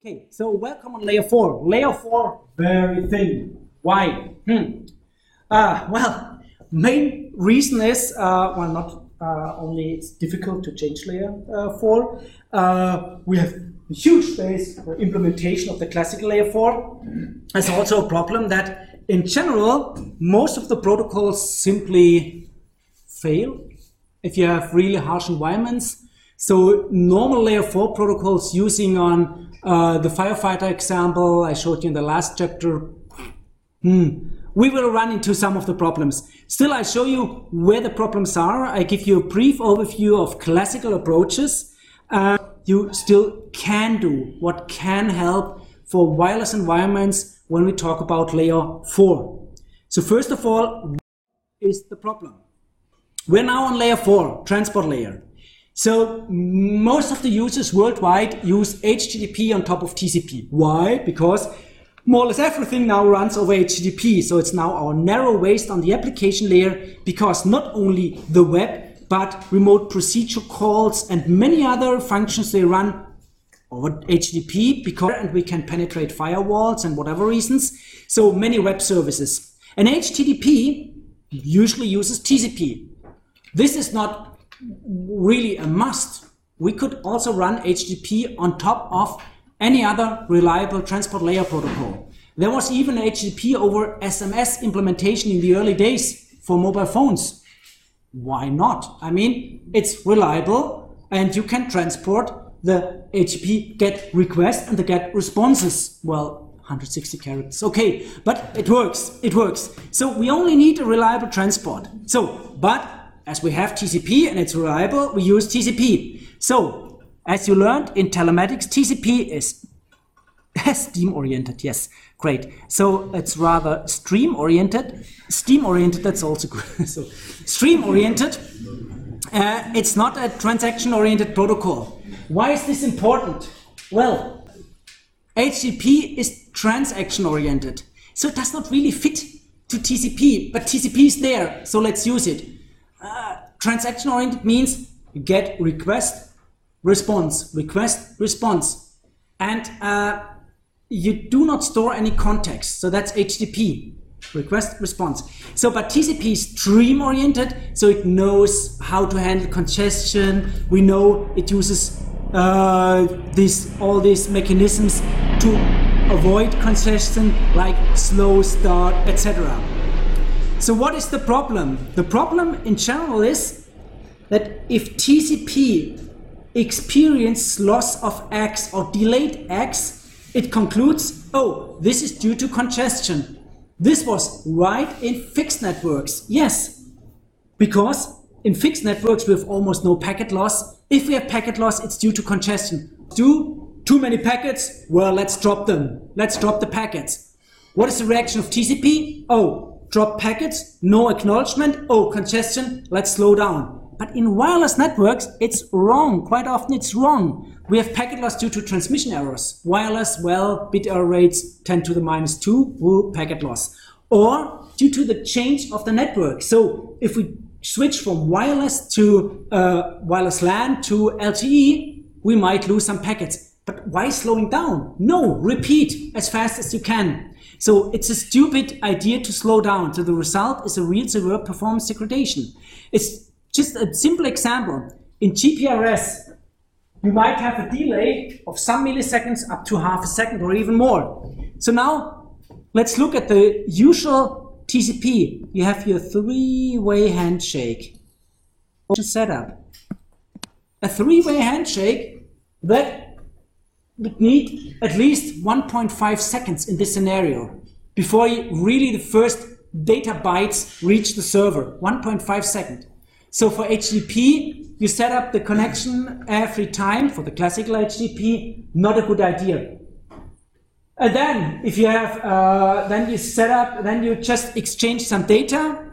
Okay, so welcome on layer 4. Layer 4, very thin. Why? Hmm. Uh, well, main reason is, uh, well, not uh, only it's difficult to change layer uh, 4, uh, we have a huge space for implementation of the classical layer 4. There's also a problem that in general, most of the protocols simply fail if you have really harsh environments. So normal layer 4 protocols using on uh, the firefighter example I showed you in the last chapter, hmm, we will run into some of the problems. Still, I show you where the problems are. I give you a brief overview of classical approaches. Uh, you still can do what can help for wireless environments when we talk about layer 4. So first of all, is the problem? We're now on layer 4, transport layer. So most of the users worldwide use HTTP on top of TCP. Why? Because more or less everything now runs over HTTP. So it's now our narrow waist on the application layer because not only the web, but remote procedure calls and many other functions they run over HTTP because and we can penetrate firewalls and whatever reasons. So many web services. And HTTP usually uses TCP. This is not really a must. We could also run HTTP on top of any other reliable transport layer protocol. There was even HTTP over SMS implementation in the early days for mobile phones. Why not? I mean, it's reliable and you can transport the HTTP GET request and the GET responses. Well, 160 characters. Okay, but it works. It works. So we only need a reliable transport. So, but as we have TCP and it's reliable, we use TCP. So, as you learned in telematics, TCP is steam oriented. Yes, great. So it's rather stream oriented. Steam oriented, that's also good. so, stream oriented. Uh, it's not a transaction oriented protocol. Why is this important? Well, HTTP is transaction oriented. So it does not really fit to TCP, but TCP is there, so let's use it. Transaction oriented means you get request, response, request, response. And uh, you do not store any context. So that's HTTP, request, response. So, but TCP is stream oriented, so it knows how to handle congestion. We know it uses uh, this, all these mechanisms to avoid congestion, like slow start, etc. So what is the problem? The problem in general is that if TCP experiences loss of ACKs or delayed ACKs, it concludes, oh, this is due to congestion. This was right in fixed networks. Yes, because in fixed networks we have almost no packet loss. If we have packet loss, it's due to congestion. Do too many packets? Well, let's drop them. Let's drop the packets. What is the reaction of TCP? Oh, drop packets, no acknowledgement, oh, congestion, let's slow down. But in wireless networks, it's wrong. Quite often it's wrong. We have packet loss due to transmission errors. Wireless, well, bit error rates 10 to the minus 2, woo, packet loss. Or due to the change of the network. So if we switch from wireless to uh, wireless LAN to LTE, we might lose some packets. But why slowing down? No, repeat as fast as you can. So it's a stupid idea to slow down. So the result is a real severe performance degradation. It's just a simple example. In GPRS, you might have a delay of some milliseconds up to half a second or even more. So now let's look at the usual TCP. You have your three-way handshake setup. A three-way handshake that would need at least 1.5 seconds in this scenario before really the first data bytes reach the server. 1.5 second. So for HTTP, you set up the connection every time. For the classical HTTP, not a good idea. And then, if you have, uh, then you set up, then you just exchange some data,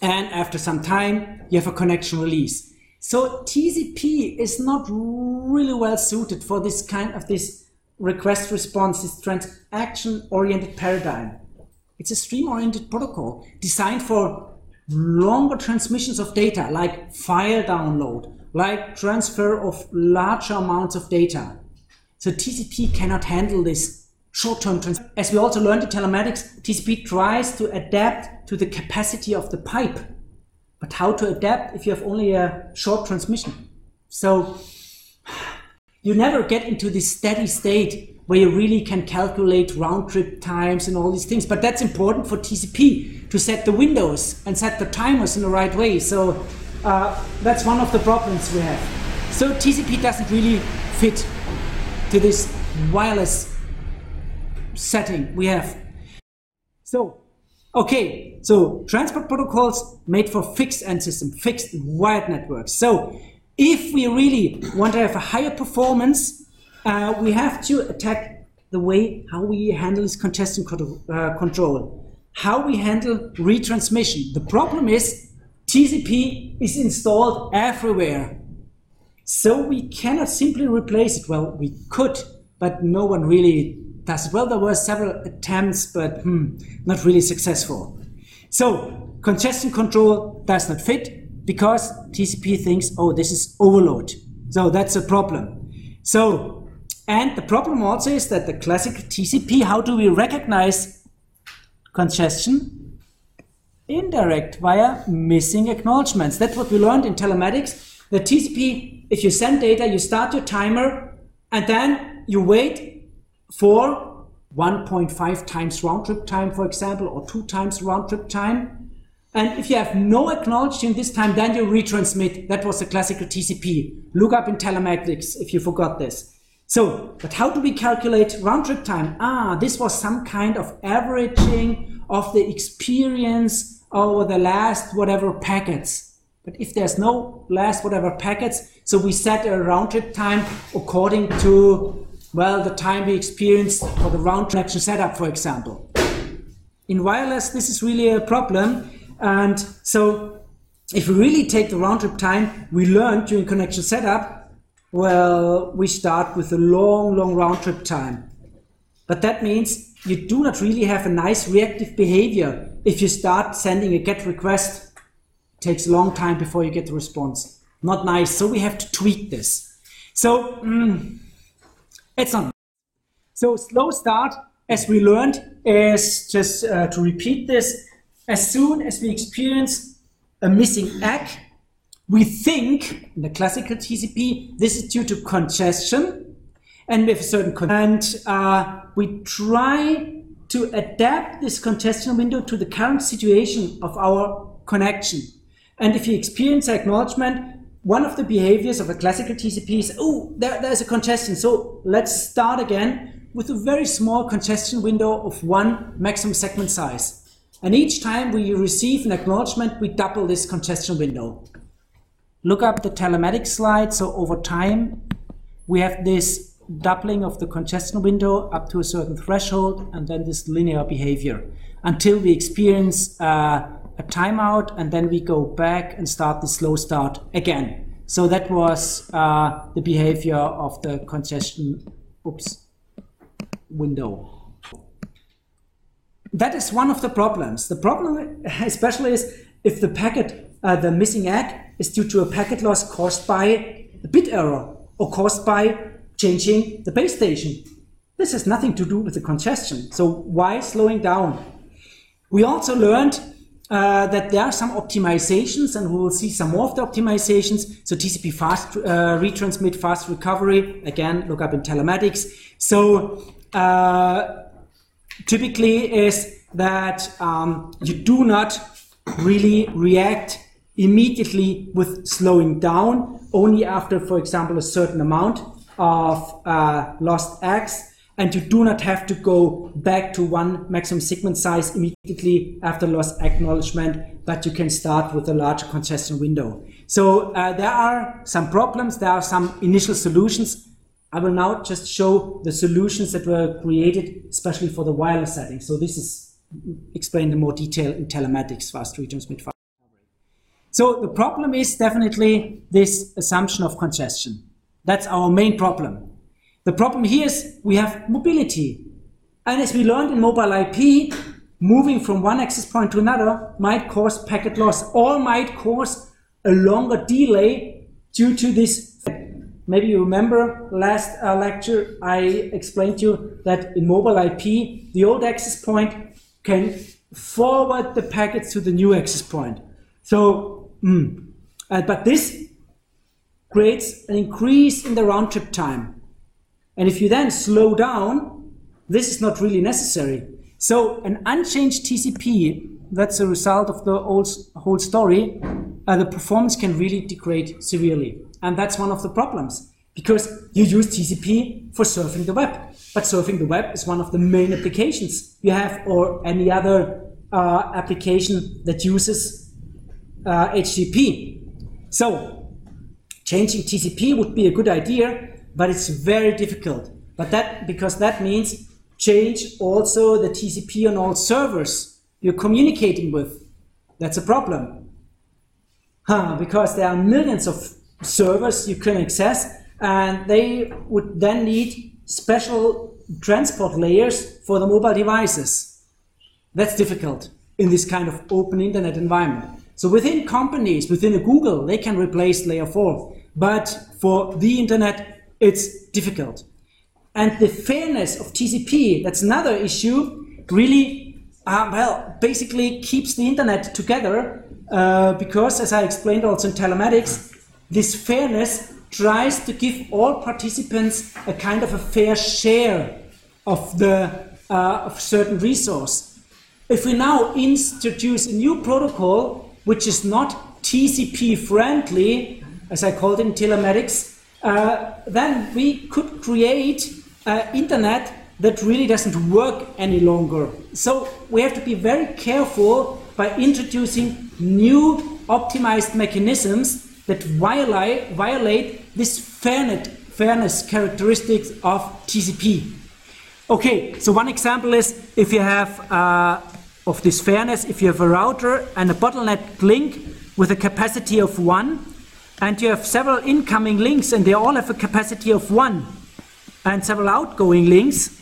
and after some time, you have a connection release. So TCP is not really well suited for this kind of this request response, this transaction oriented paradigm. It's a stream oriented protocol designed for longer transmissions of data, like file download, like transfer of larger amounts of data. So TCP cannot handle this short-term. As we also learned in telematics, TCP tries to adapt to the capacity of the pipe. But how to adapt if you have only a short transmission? So you never get into this steady state where you really can calculate round trip times and all these things. But that's important for TCP to set the windows and set the timers in the right way. So uh, that's one of the problems we have. So TCP doesn't really fit to this wireless setting we have. So, okay, so transport protocols made for fixed end system, fixed wired networks. So if we really want to have a higher performance, uh, we have to attack the way how we handle this congestion uh, control, how we handle retransmission. The problem is TCP is installed everywhere. So we cannot simply replace it. Well, we could, but no one really does. Well, there were several attempts, but hmm, not really successful. So congestion control does not fit because TCP thinks, oh, this is overload. So that's a problem. So, and the problem also is that the classic TCP, how do we recognize congestion? Indirect via missing acknowledgements. That's what we learned in telematics. The TCP, if you send data, you start your timer and then you wait for 1.5 times round trip time, for example, or two times round trip time and if you have no acknowledgement this time, then you retransmit. That was the classical TCP. Look up in telematics if you forgot this. So, but how do we calculate round trip time? Ah, this was some kind of averaging of the experience over the last whatever packets. But if there's no last whatever packets, so we set a round trip time according to, well, the time we experienced for the round connection setup, for example. In wireless, this is really a problem and so if we really take the round trip time we learned during connection setup, well, we start with a long, long round trip time. But that means you do not really have a nice reactive behavior if you start sending a GET request. It takes a long time before you get the response. Not nice. So we have to tweak this. So mm, it's not. So slow start, as we learned, is just uh, to repeat this as soon as we experience a missing ACK, we think, in the classical TCP, this is due to congestion, and we have a certain con and uh, we try to adapt this congestion window to the current situation of our connection. And if you experience acknowledgement, one of the behaviors of a classical TCP is, oh, there, there's a congestion, so let's start again with a very small congestion window of one maximum segment size. And each time we receive an acknowledgement, we double this congestion window. Look up the telematics slide. So over time, we have this doubling of the congestion window up to a certain threshold, and then this linear behavior until we experience uh, a timeout, and then we go back and start the slow start again. So that was uh, the behavior of the congestion oops, window that is one of the problems. The problem especially is if the packet, uh, the missing ACK is due to a packet loss caused by a bit error or caused by changing the base station. This has nothing to do with the congestion. So why slowing down? We also learned uh, that there are some optimizations, and we will see some more of the optimizations. So TCP fast uh, retransmit, fast recovery. Again, look up in telematics. So uh, typically is that um, you do not really react immediately with slowing down, only after, for example, a certain amount of uh, lost ACKs, and you do not have to go back to one maximum segment size immediately after loss acknowledgement, but you can start with a larger congestion window. So uh, there are some problems, there are some initial solutions, I will now just show the solutions that were created especially for the wireless setting. So this is explained in more detail in telematics, fast retransmit fast recovery. So the problem is definitely this assumption of congestion. That's our main problem. The problem here is we have mobility. And as we learned in mobile IP, moving from one access point to another might cause packet loss or might cause a longer delay due to this maybe you remember last uh, lecture I explained to you that in mobile IP, the old access point can forward the packets to the new access point. So, mm, uh, but this creates an increase in the round trip time. And if you then slow down, this is not really necessary. So an unchanged TCP, that's a result of the old, whole story, uh, the performance can really degrade severely. And that's one of the problems because you use TCP for surfing the web. But surfing the web is one of the main applications you have or any other uh, application that uses uh, HTTP. So changing TCP would be a good idea, but it's very difficult. But that because that means change also the TCP on all servers you're communicating with. That's a problem. Huh, because there are millions of servers you can access, and they would then need special transport layers for the mobile devices. That's difficult in this kind of open internet environment. So within companies, within a Google, they can replace layer 4. But for the internet, it's difficult. And the fairness of TCP, that's another issue, really, uh, well, basically keeps the internet together uh, because, as I explained also in telematics, this fairness tries to give all participants a kind of a fair share of the uh, of certain resource. If we now introduce a new protocol which is not TCP friendly, as I called it in telematics, uh, then we could create uh, internet that really doesn't work any longer. So we have to be very careful by introducing new optimized mechanisms that violate, violate this fairness, fairness characteristics of TCP. Okay, so one example is if you have uh, of this fairness, if you have a router and a bottleneck link with a capacity of one, and you have several incoming links and they all have a capacity of one, and several outgoing links,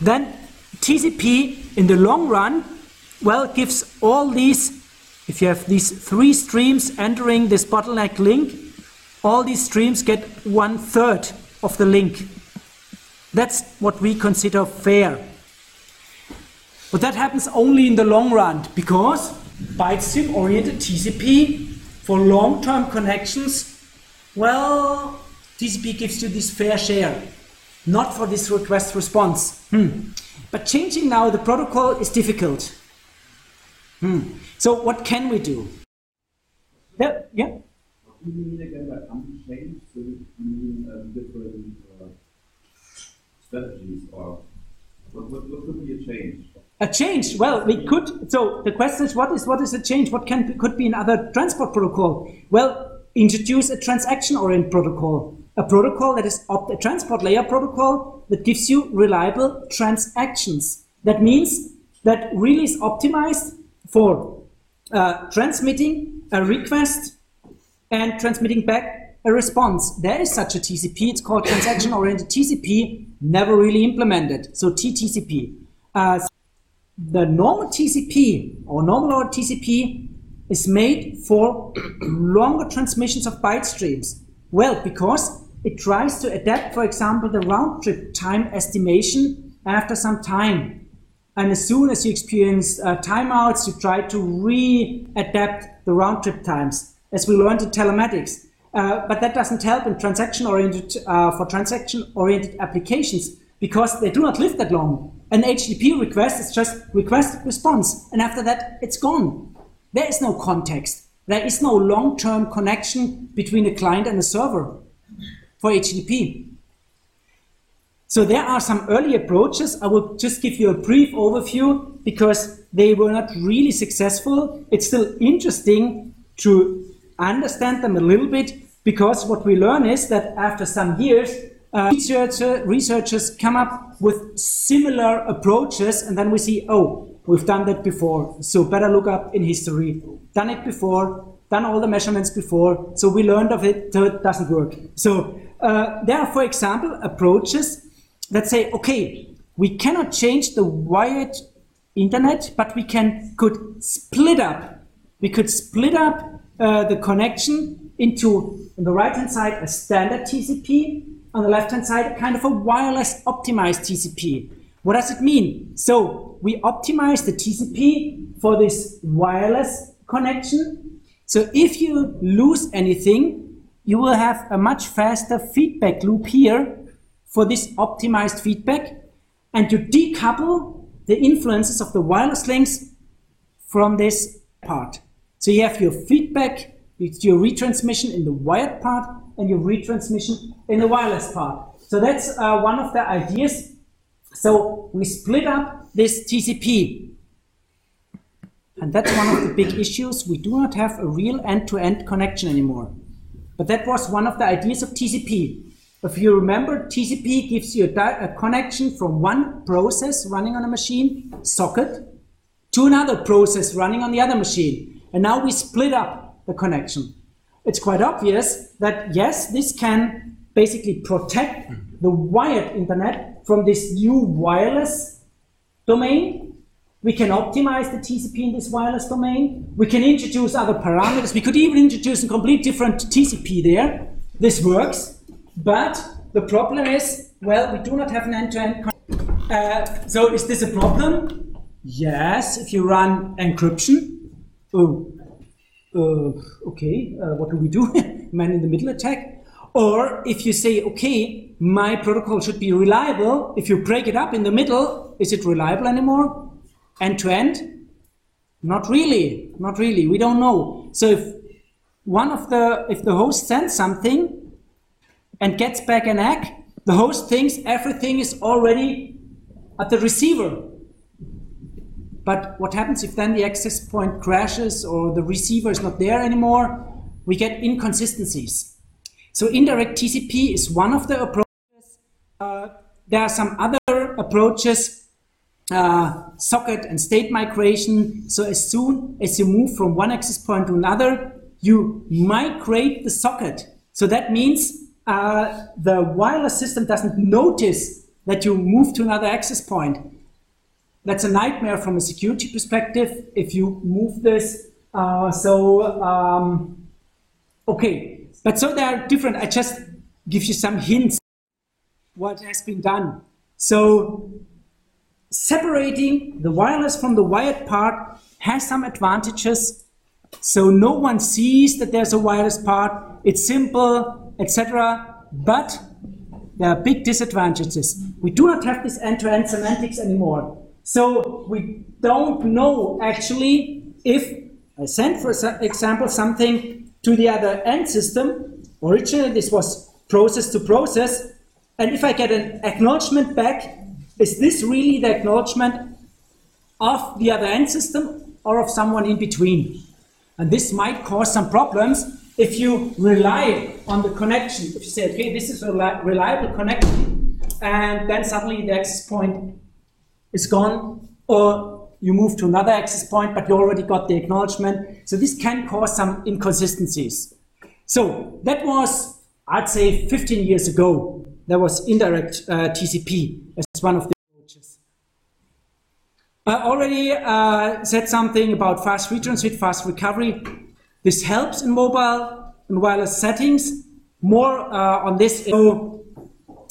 then TCP in the long run, well, gives all these, if you have these three streams entering this bottleneck link, all these streams get one third of the link. That's what we consider fair. But that happens only in the long run because byte stream oriented TCP for long term connections, well, TCP gives you this fair share not for this request response. Hmm. But changing now the protocol is difficult. Hmm. So what can we do? Yeah. yeah. What do you mean again by unchanged? So you mean uh, different uh, strategies or what, what, what could be a change? A change. Well, we could. So the question is, what is what is a change? What can could be another transport protocol? Well, introduce a transaction-oriented protocol a protocol that is a transport layer protocol that gives you reliable transactions. That means that really is optimized for uh, transmitting a request and transmitting back a response. There is such a TCP, it's called transaction oriented TCP, never really implemented. So TTCP. Uh, the normal TCP or normal TCP is made for longer transmissions of byte streams. Well, because it tries to adapt, for example, the round trip time estimation after some time. And as soon as you experience uh, timeouts, you try to re-adapt the round trip times, as we learned in telematics. Uh, but that doesn't help in transaction-oriented uh, for transaction-oriented applications because they do not live that long. An HTTP request is just request response, and after that, it's gone. There is no context. There is no long-term connection between a client and a server for HTTP. So there are some early approaches. I will just give you a brief overview because they were not really successful. It's still interesting to understand them a little bit because what we learn is that after some years, uh, researcher, researchers come up with similar approaches and then we see, oh, we've done that before. So better look up in history. Done it before, done all the measurements before. So we learned of it, so it doesn't work. So uh, there are, for example, approaches that say, okay, we cannot change the wired internet, but we can could split up. We could split up uh, the connection into, on the right hand side, a standard TCP, on the left hand side, kind of a wireless optimized TCP. What does it mean? So we optimize the TCP for this wireless connection. So if you lose anything, you will have a much faster feedback loop here for this optimized feedback and to decouple the influences of the wireless links from this part. So you have your feedback, your retransmission in the wired part and your retransmission in the wireless part. So that's uh, one of the ideas. So we split up this TCP. And that's one of the big issues. We do not have a real end-to-end connection anymore. But that was one of the ideas of TCP. If you remember, TCP gives you a, connection from one process running on a machine, socket, to another process running on the other machine. And now we split up the connection. It's quite obvious that yes, this can basically protect the wired internet from this new wireless domain. We can optimize the TCP in this wireless domain. We can introduce other parameters. We could even introduce a complete different TCP there. This works. But the problem is, well, we do not have an end-to-end. Uh, so is this a problem? Yes, if you run encryption. Oh, uh, okay, uh, what do we do? Man in the middle attack. Or if you say, okay, my protocol should be reliable, if you break it up in the middle, is it reliable anymore? End to end? Not really, not really, we don't know. So if one of the, if the host sends something and gets back an ACK, the host thinks everything is already at the receiver. But what happens if then the access point crashes or the receiver is not there anymore? We get inconsistencies. So indirect TCP is one of the approaches. Uh, there are some other approaches, uh, socket and state migration. So as soon as you move from one access point to another, you migrate the socket. So that means uh, the wireless system doesn't notice that you move to another access point. That's a nightmare from a security perspective if you move this. Uh, so, um, okay. But so they are different, I just give you some hints what has been done. So, separating the wireless from the wired part has some advantages. So, no one sees that there's a wireless part. It's simple etc. But there are big disadvantages. We do not have this end-to-end -end semantics anymore. So we don't know actually if I send, for example, something to the other end system. Originally, this was process to process. And if I get an acknowledgement back, is this really the acknowledgement of the other end system or of someone in between? And this might cause some problems if you rely on the connection, if you say, okay, this is a reliable connection, and then suddenly the access point is gone, or you move to another access point, but you already got the acknowledgement. So this can cause some inconsistencies. So that was, I'd say, 15 years ago. There was indirect uh, TCP as one of the approaches. I already uh, said something about fast retransmit, fast recovery. This helps in mobile and wireless settings. More uh, on this. So,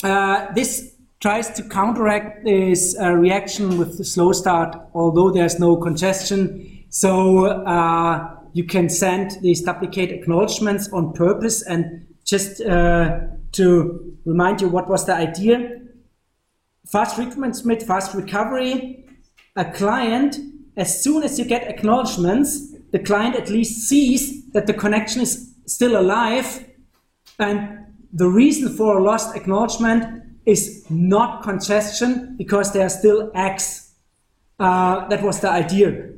uh, this tries to counteract this uh, reaction with the slow start, although there's no congestion. So uh, you can send these duplicate acknowledgements on purpose. And just uh, to remind you, what was the idea? Fast retransmit, fast recovery. A client, as soon as you get acknowledgements, the client at least sees that the connection is still alive and the reason for a lost acknowledgement is not congestion because there are still ACKs. Uh, that was the idea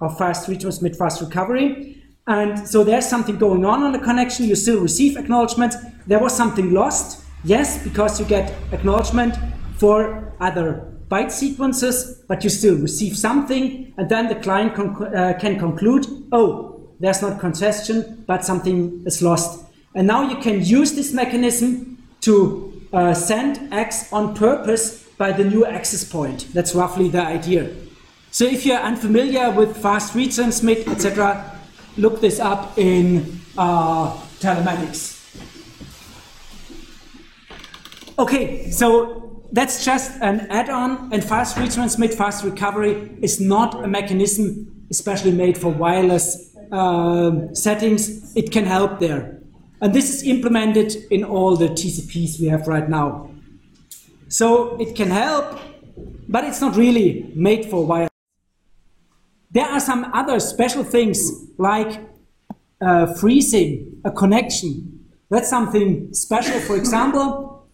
of fast retransmit, fast recovery. And so there's something going on on the connection. You still receive acknowledgement. There was something lost. Yes, because you get acknowledgement for other byte sequences, but you still receive something, and then the client uh, can conclude, oh, there's not congestion, but something is lost. And now you can use this mechanism to uh, send ACKs on purpose by the new access point. That's roughly the idea. So if you're unfamiliar with fast retransmit, etc., look this up in uh, telematics. Okay, so that's just an add-on, and fast retransmit, fast recovery is not a mechanism especially made for wireless um, settings. It can help there. And this is implemented in all the TCPs we have right now. So it can help, but it's not really made for wireless. There are some other special things like uh, freezing a connection. That's something special. For example,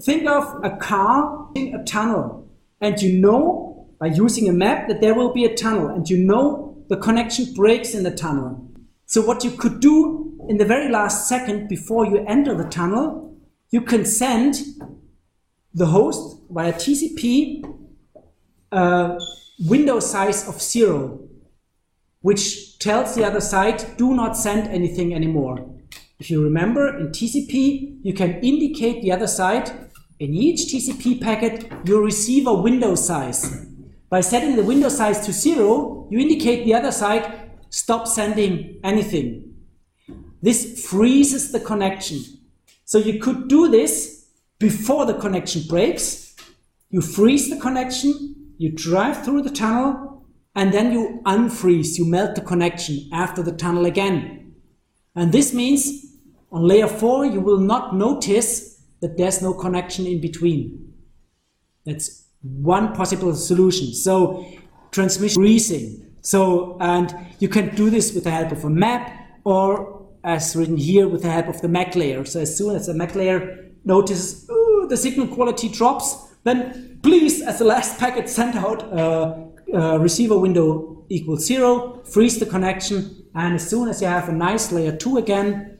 think of a car in a tunnel, and you know by using a map that there will be a tunnel, and you know the connection breaks in the tunnel. So what you could do in the very last second before you enter the tunnel, you can send the host via TCP a uh, window size of zero, which tells the other side, do not send anything anymore. If you remember, in TCP, you can indicate the other side in each TCP packet, you receive a window size. By setting the window size to zero, you indicate the other side, stop sending anything. This freezes the connection. So you could do this before the connection breaks. You freeze the connection, you drive through the tunnel, and then you unfreeze, you melt the connection after the tunnel again. And this means on layer 4 you will not notice that there's no connection in between. That's one possible solution. So transmission freezing. So, and you can do this with the help of a map or as written here with the help of the MAC layer. So as soon as the MAC layer notices "Ooh, the signal quality drops, then please, as the last packet sent out, uh, uh, receiver window equals zero, freeze the connection, and as soon as you have a nice layer two again,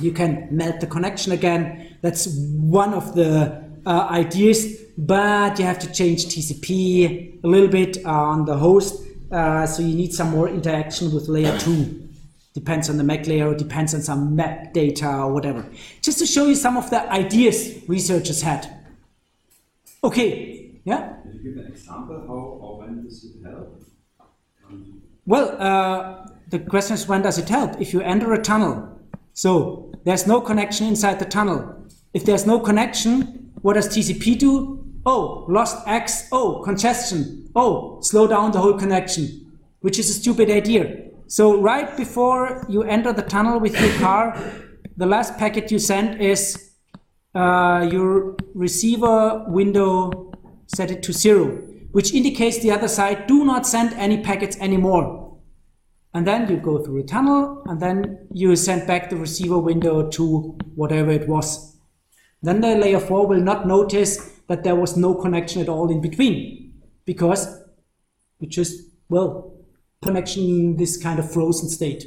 you can melt the connection again. That's one of the uh, ideas, but you have to change TCP a little bit on the host, uh, so you need some more interaction with layer two. Depends on the MAC layer, depends on some map data or whatever. Just to show you some of the ideas researchers had. Okay, yeah? Can you give an example how or when this would help? Um, Well, uh, the question is when does it help? If you enter a tunnel, so there's no connection inside the tunnel. If there's no connection, what does TCP do? Oh, lost ACKs. Oh, congestion. Oh, slow down the whole connection, which is a stupid idea. So right before you enter the tunnel with your car, the last packet you send is uh, your receiver window set it to zero, which indicates the other side do not send any packets anymore. And then you go through a tunnel, and then you send back the receiver window to whatever it was. Then the layer 4 will not notice that there was no connection at all in between, because you just, well, connection in this kind of frozen state.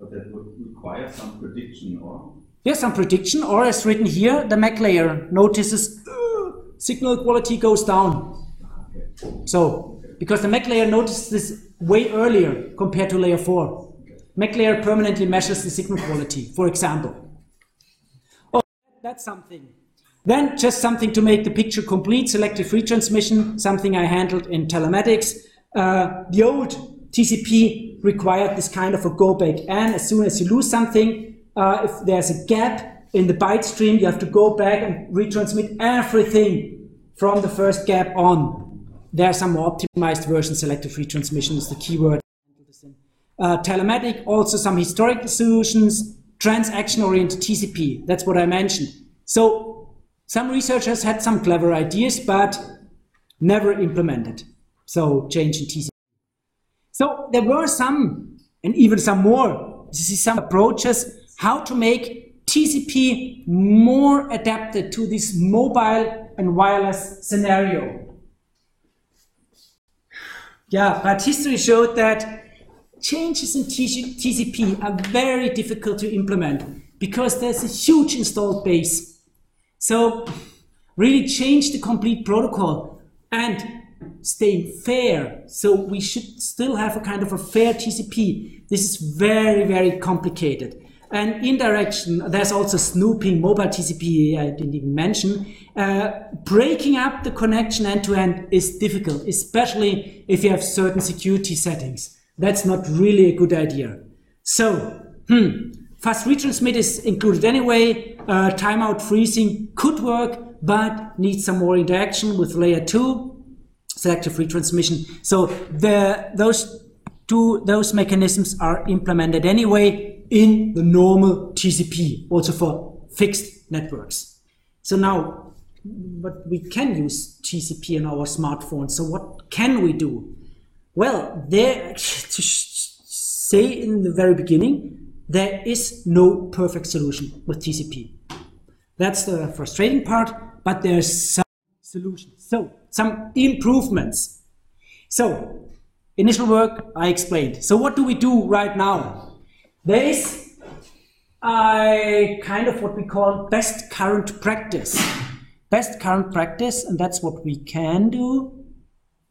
But that would require some prediction or Here's some prediction, or as written here, the MAC layer notices "Uh, signal quality goes down. okay. So, because the MAC layer notices this way earlier compared to layer 4. MAC layer permanently measures the signal quality, for example. Oh, that's something. Then just something to make the picture complete, selective retransmission, something I handled in telematics. Uh, the old TCP required this kind of a go back and as soon as you lose something, uh, if there's a gap in the byte stream, you have to go back and retransmit everything from the first gap on. There are some more optimized versions, selective retransmission is the keyword. Uh, telematic, also some historical solutions, transaction-oriented TCP. That's what I mentioned. So some researchers had some clever ideas, but never implemented. So change in TCP. So there were some, and even some more, this is some approaches how to make TCP more adapted to this mobile and wireless scenario. Yeah, but history showed that changes in TCP are very difficult to implement because there's a huge installed base. So really change the complete protocol and stay fair. So we should still have a kind of a fair TCP. This is very, very complicated. And indirection, there's also snooping, mobile TCP, I didn't even mention. Uh, breaking up the connection end to end is difficult, especially if you have certain security settings. That's not really a good idea. So, hmm, fast retransmit is included anyway. Uh, timeout freezing could work, but needs some more interaction with layer two, selective retransmission. So the those two those mechanisms are implemented anyway in the normal TCP, also for fixed networks. So now, but we can use TCP in our smartphones. So what can we do? Well, there to say in the very beginning, there is no perfect solution with TCP. That's the frustrating part, but there's some solutions. So, some improvements. So, initial work I explained. So, what do we do right now? There is a kind of what we call best current practice. Best current practice, and that's what we can do.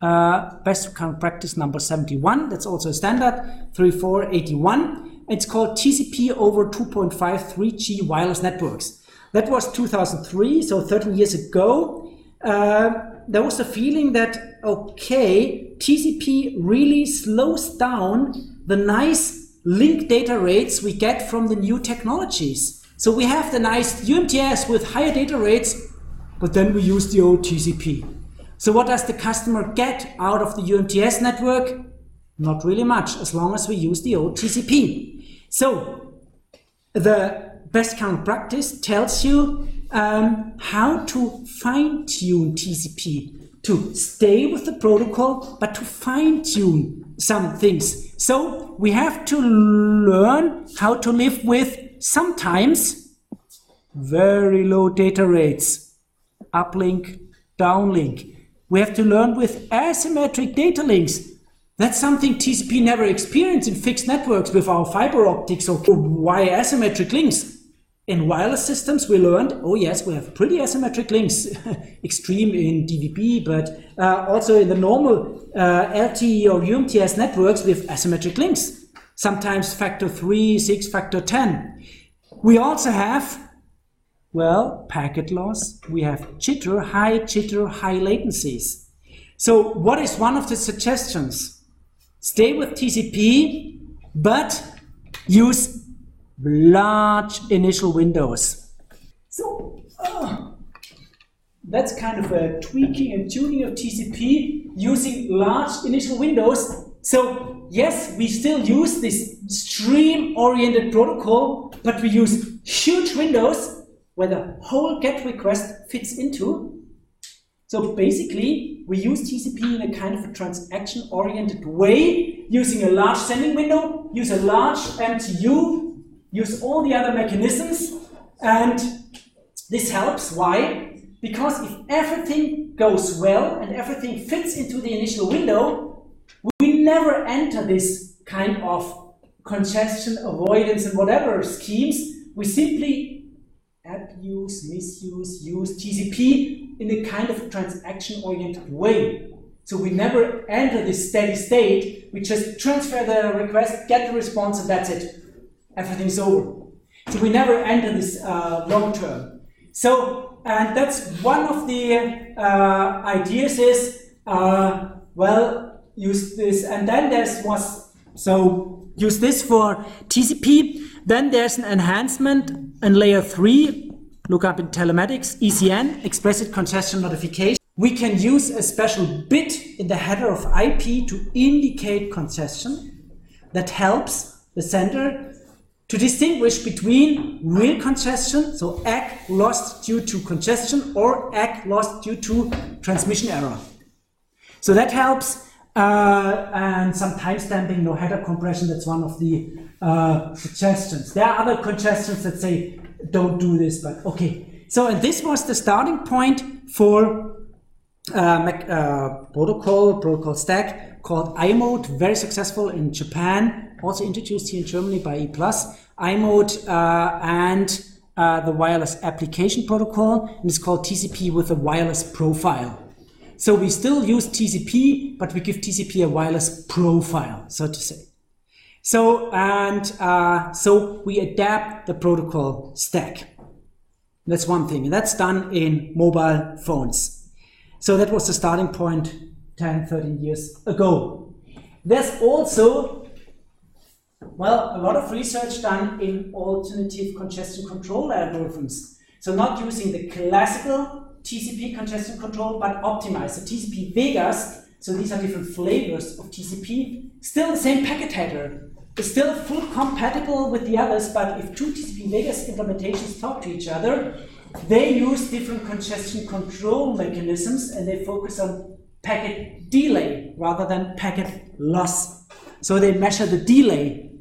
Uh, best current practice number 71, that's also a standard, 3481. It's called TCP over 2.5 3G wireless networks. That was 2003, so 13 years ago. Uh, there was a feeling that, okay, TCP really slows down the nice link data rates we get from the new technologies. So we have the nice UMTS with higher data rates, but then we use the old TCP. So what does the customer get out of the UMTS network? Not really much, as long as we use the old TCP. So the best current practice tells you um, how to fine tune TCP to stay with the protocol, but to fine tune some things. So we have to learn how to live with sometimes very low data rates, uplink, downlink. We have to learn with asymmetric data links. That's something TCP never experienced in fixed networks with our fiber optics or why asymmetric links. In wireless systems, we learned, oh yes, we have pretty asymmetric links, extreme in DVB, but uh, also in the normal uh, LTE or UMTS networks with asymmetric links, sometimes factor 3, 6, factor 10. We also have, well, packet loss, we have jitter, high jitter, high latencies. So what is one of the suggestions? Stay with TCP, but use large initial windows. So uh, that's kind of a tweaking and tuning of TCP using large initial windows. So yes, we still use this stream-oriented protocol, but we use huge windows where the whole GET request fits into. So basically, we use TCP in a kind of a transaction-oriented way, using a large sending window, use a large MTU use all the other mechanisms, and this helps. Why? Because if everything goes well and everything fits into the initial window, we never enter this kind of congestion avoidance and whatever schemes. We simply abuse, misuse, use TCP in a kind of transaction-oriented way. So we never enter this steady state. We just transfer the request, get the response, and that's it everything's over. So we never enter this uh, long term. So, and that's one of the uh, ideas is, uh, well, use this, and then there's was, so use this for TCP. Then there's an enhancement in layer three, look up in telematics, ECN, explicit congestion notification. We can use a special bit in the header of IP to indicate congestion that helps the sender to distinguish between real congestion, so ACK lost due to congestion, or ACK lost due to transmission error. So that helps, uh, and some timestamping, no header compression, that's one of the uh, suggestions. There are other congestions that say don't do this, but okay. So, and this was the starting point for uh, uh protocol, protocol stack called iMode, very successful in Japan also introduced here in Germany by E+, iMode uh, and uh, the wireless application protocol, and it's called TCP with a wireless profile. So we still use TCP, but we give TCP a wireless profile, so to say. So, and uh, so we adapt the protocol stack. That's one thing, and that's done in mobile phones. So that was the starting point 10, 13 years ago. There's also, well, a lot of research done in alternative congestion control algorithms. So not using the classical TCP congestion control, but optimized. The TCP Vegas, so these are different flavors of TCP, still the same packet header. It's still full compatible with the others, but if two TCP Vegas implementations talk to each other, they use different congestion control mechanisms and they focus on packet delay rather than packet loss. So they measure the delay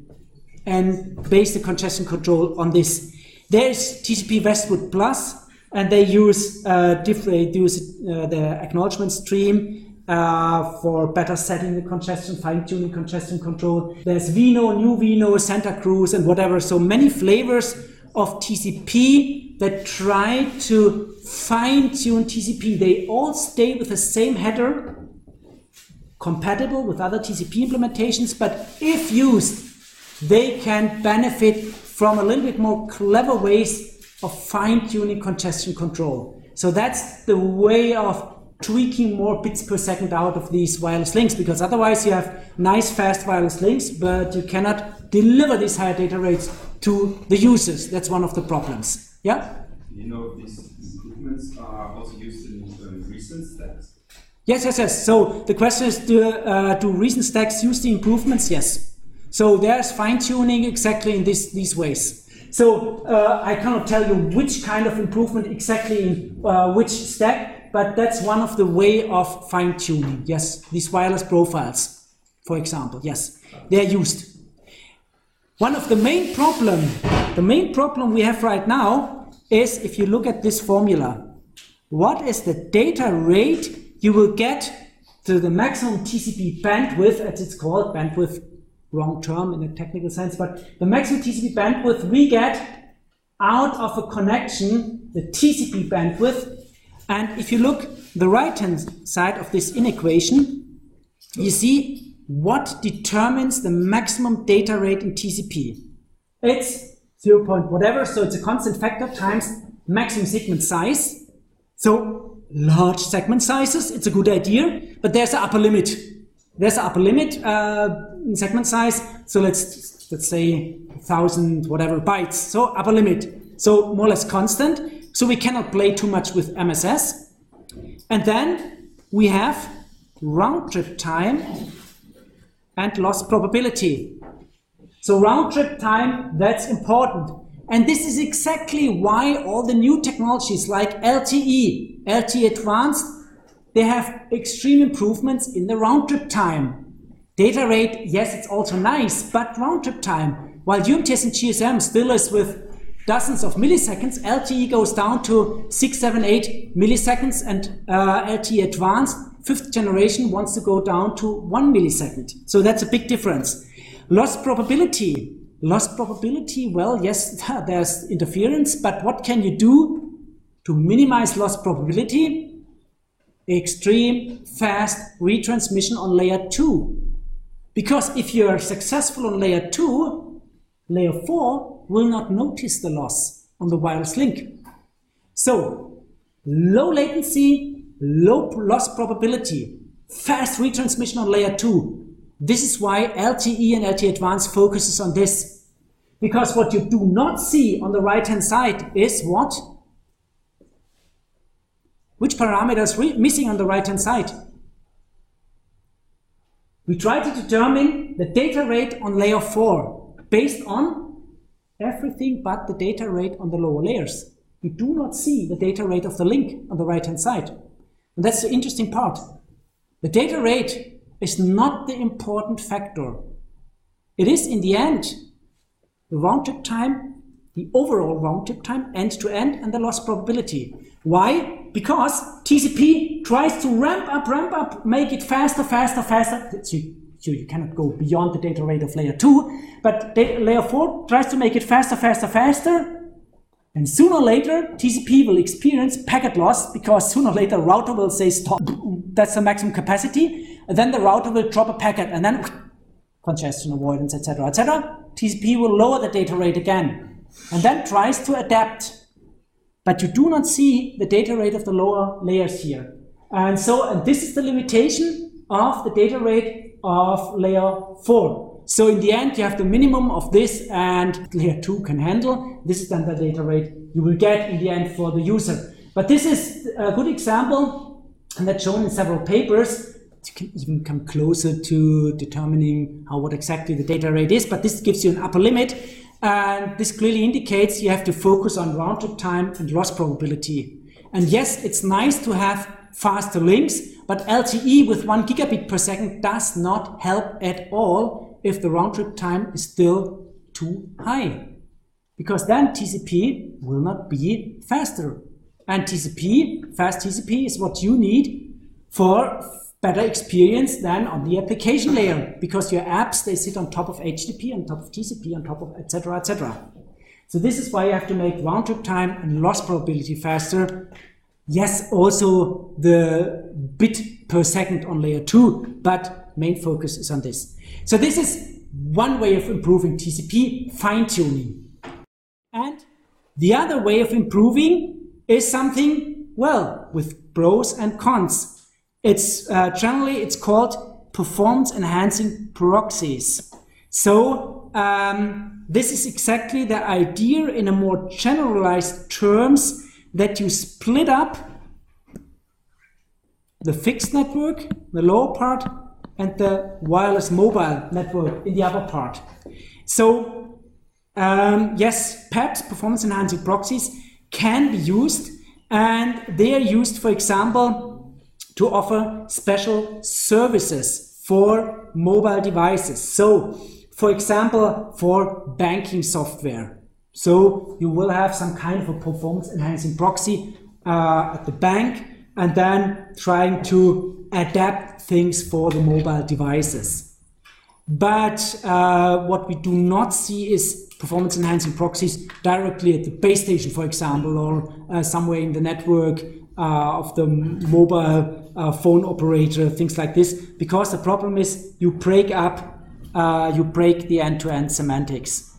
and base the congestion control on this. There's TCP Westwood Plus, and they use uh, different use uh, the acknowledgement stream uh, for better setting the congestion, fine-tuning congestion control. There's Veno, New Vino, Santa Cruz, and whatever. So many flavors of TCP that try to fine-tune TCP. They all stay with the same header, compatible with other TCP implementations, but if used, they can benefit from a little bit more clever ways of fine-tuning congestion control. So that's the way of tweaking more bits per second out of these wireless links because otherwise you have nice fast wireless links but you cannot deliver these higher data rates to the users. That's one of the problems. Yeah? You know, these improvements are also used in uh, recent stacks? Yes, yes, yes. So the question is do, uh, do recent stacks use the improvements? Yes. So there's fine tuning exactly in this, these ways. So uh, I cannot tell you which kind of improvement exactly in uh, which stack, but that's one of the way of fine tuning. Yes, these wireless profiles, for example, yes, they are used. One of the main problem, the main problem we have right now is if you look at this formula, what is the data rate you will get to the maximum TCP bandwidth, as it's called, bandwidth wrong term in a technical sense, but the maximum TCP bandwidth we get out of a connection, the TCP bandwidth. And if you look the right hand side of this inequation, you see what determines the maximum data rate in TCP. It's 0. Point whatever, so it's a constant factor times maximum segment size. So large segment sizes, it's a good idea, but there's an upper limit. There's an upper limit uh, in segment size. So let's let's say thousand whatever bytes. So upper limit. So more or less constant. So we cannot play too much with MSS. And then we have round trip time and loss probability. So round trip time, that's important. And this is exactly why all the new technologies like LTE, LTE Advanced, they have extreme improvements in the round trip time. Data rate, yes, it's also nice, but round trip time, while UMTS and GSM still is with dozens of milliseconds, LTE goes down to 6, 7, 8 milliseconds, and uh, LTE Advanced, fifth generation, wants to go down to 1 millisecond. So that's a big difference. Loss probability. Loss probability, well, yes, there's interference, but what can you do to minimize loss probability? extreme fast retransmission on layer 2. Because if you are successful on layer 2, layer 4 will not notice the loss on the wireless link. So, low latency, low loss probability, fast retransmission on layer 2. This is why LTE and LTE Advanced focuses on this. Because what you do not see on the right hand side is what? Which parameters are missing on the right hand side? We try to determine the data rate on layer 4 based on everything but the data rate on the lower layers. We do not see the data rate of the link on the right hand side. And that's the interesting part. The data rate is not the important factor. It is in the end the round trip time, the overall round trip time, end to end, and the loss probability. Why? Because TCP tries to ramp up, ramp up, make it faster, faster, faster. So you, so you cannot go beyond the data rate of layer 2, but layer 4 tries to make it faster, faster, faster. And sooner or later, TCP will experience packet loss because sooner or later, router will say stop. That's the maximum capacity. And then the router will drop a packet and then congestion avoidance, etc., etc. TCP will lower the data rate again and then tries to adapt but you do not see the data rate of the lower layers here. And so, and this is the limitation of the data rate of layer 4. So in the end, you have the minimum of this and layer 2 can handle. This is then the data rate you will get in the end for the user. But this is a good example, and that's shown in several papers. You can even come closer to determining how what exactly the data rate is, but this gives you an upper limit. And this clearly indicates you have to focus on round trip time and loss probability. And yes, it's nice to have faster links, but LTE with one gigabit per second does not help at all if the round trip time is still too high. Because then TCP will not be faster. And TCP, fast TCP, is what you need for better experience than on the application layer because your apps they sit on top of HTTP, on top of TCP, on top of etc. etc. So this is why you have to make round trip time and loss probability faster Yes, also the bit per second on layer 2, but main focus is on this. So this is one way of improving TCP, fine-tuning. And the other way of improving is something, well, with pros and cons. It's uh, generally, it's called performance enhancing proxies. So um, this is exactly the idea in a more generalized terms that you split up the fixed network, the lower part, and the wireless mobile network in the upper part. So, um, yes, PEPs, performance enhancing proxies, can be used, and they are used, for example, to offer special services for mobile devices. So, for example, for banking software. So you will have some kind of a performance enhancing proxy uh, at the bank and then trying to adapt things for the mobile devices. But uh, what we do not see is performance enhancing proxies directly at the base station, for example, or uh, somewhere in the network uh, of the mobile uh, phone operator, things like this, because the problem is you break up, uh, you break the end to end semantics.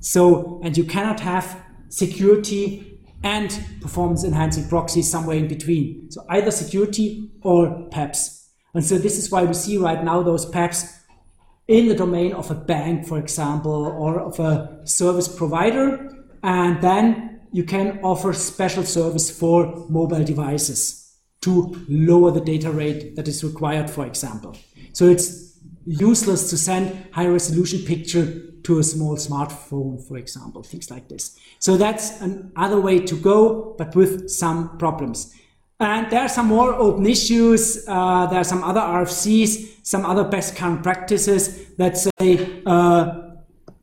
So, and you cannot have security and performance enhancing proxies somewhere in between. So either security or PEPs. And so this is why we see right now those PEPs in the domain of a bank, for example, or of a service provider. And then you can offer special service for mobile devices to lower the data rate that is required, for example. So it's useless to send high resolution picture to a small smartphone, for example, things like this. So that's another way to go, but with some problems. And there are some more open issues. Uh, there are some other RFCs, some other best current practices that say uh,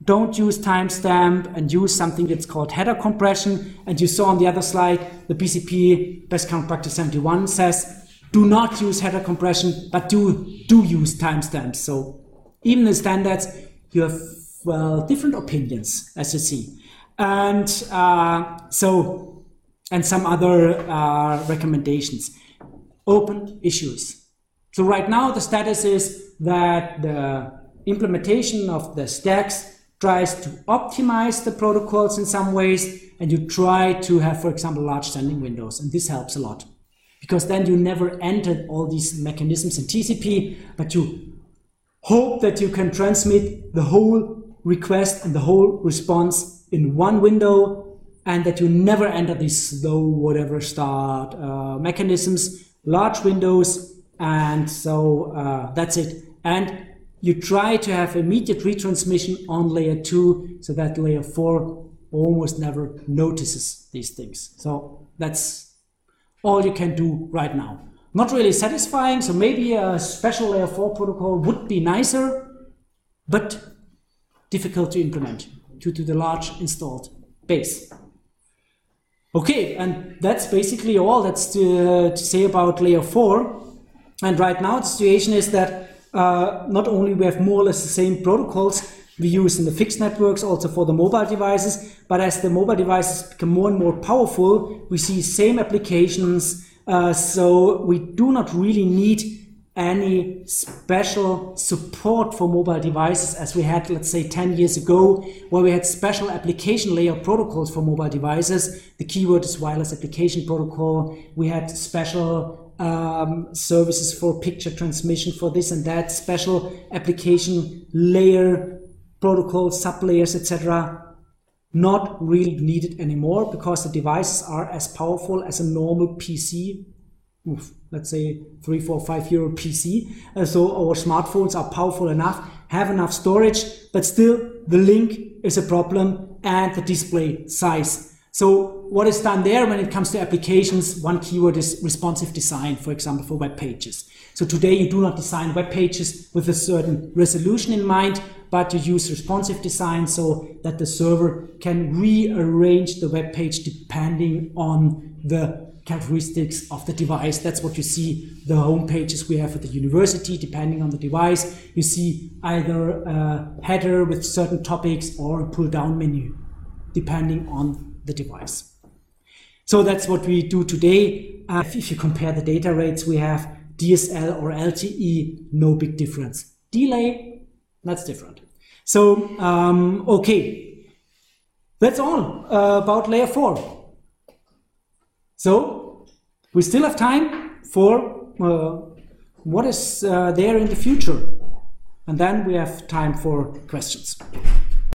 don't use timestamp and use something that's called header compression. And you saw on the other slide, the BCP best current practice 71 says do not use header compression, but do, do use timestamps. So even the standards, you have well, different opinions, as you see. And uh, so, and some other uh, recommendations. Open issues. So right now the status is that the implementation of the stacks tries to optimize the protocols in some ways, and you try to have, for example, large sending windows, and this helps a lot. Because then you never entered all these mechanisms in TCP, but you hope that you can transmit the whole request and the whole response in one window and that you never enter these slow whatever start uh, mechanisms, large windows, and so uh, that's it. And you try to have immediate retransmission on layer 2 so that layer 4 almost never notices these things. So that's all you can do right now. Not really satisfying, so maybe a special layer 4 protocol would be nicer, but difficult to implement due to the large installed base. Okay, and that's basically all that's to, to say about layer 4. And right now the situation is that uh, not only we have more or less the same protocols we use in the fixed networks also for the mobile devices, but as the mobile devices become more and more powerful, we see same applications. Uh, so we do not really need any special support for mobile devices as we had, let's say, 10 years ago, where we had special application layer protocols for mobile devices. The keyword is wireless application protocol. We had special um, services for picture transmission for this and that, special application layer, protocol, sublayers, etc. Not really needed anymore because the devices are as powerful as a normal PC. Oof, let's say three, four, five euro PC. So our smartphones are powerful enough, have enough storage, but still the link is a problem and the display size. So what is done there when it comes to applications? One keyword is responsive design, for example, for web pages. So today you do not design web pages with a certain resolution in mind, but you use responsive design so that the server can rearrange the web page depending on the characteristics of the device. That's what you see the home pages we have at the university, depending on the device. You see either a header with certain topics or a pull down menu, depending on the device. So that's what we do today. Uh, if you compare the data rates, we have DSL or LTE, no big difference. Delay, that's different. So, um, okay, that's all uh, about layer 4. So, we still have time for uh, what is uh, there in the future. And then we have time for questions.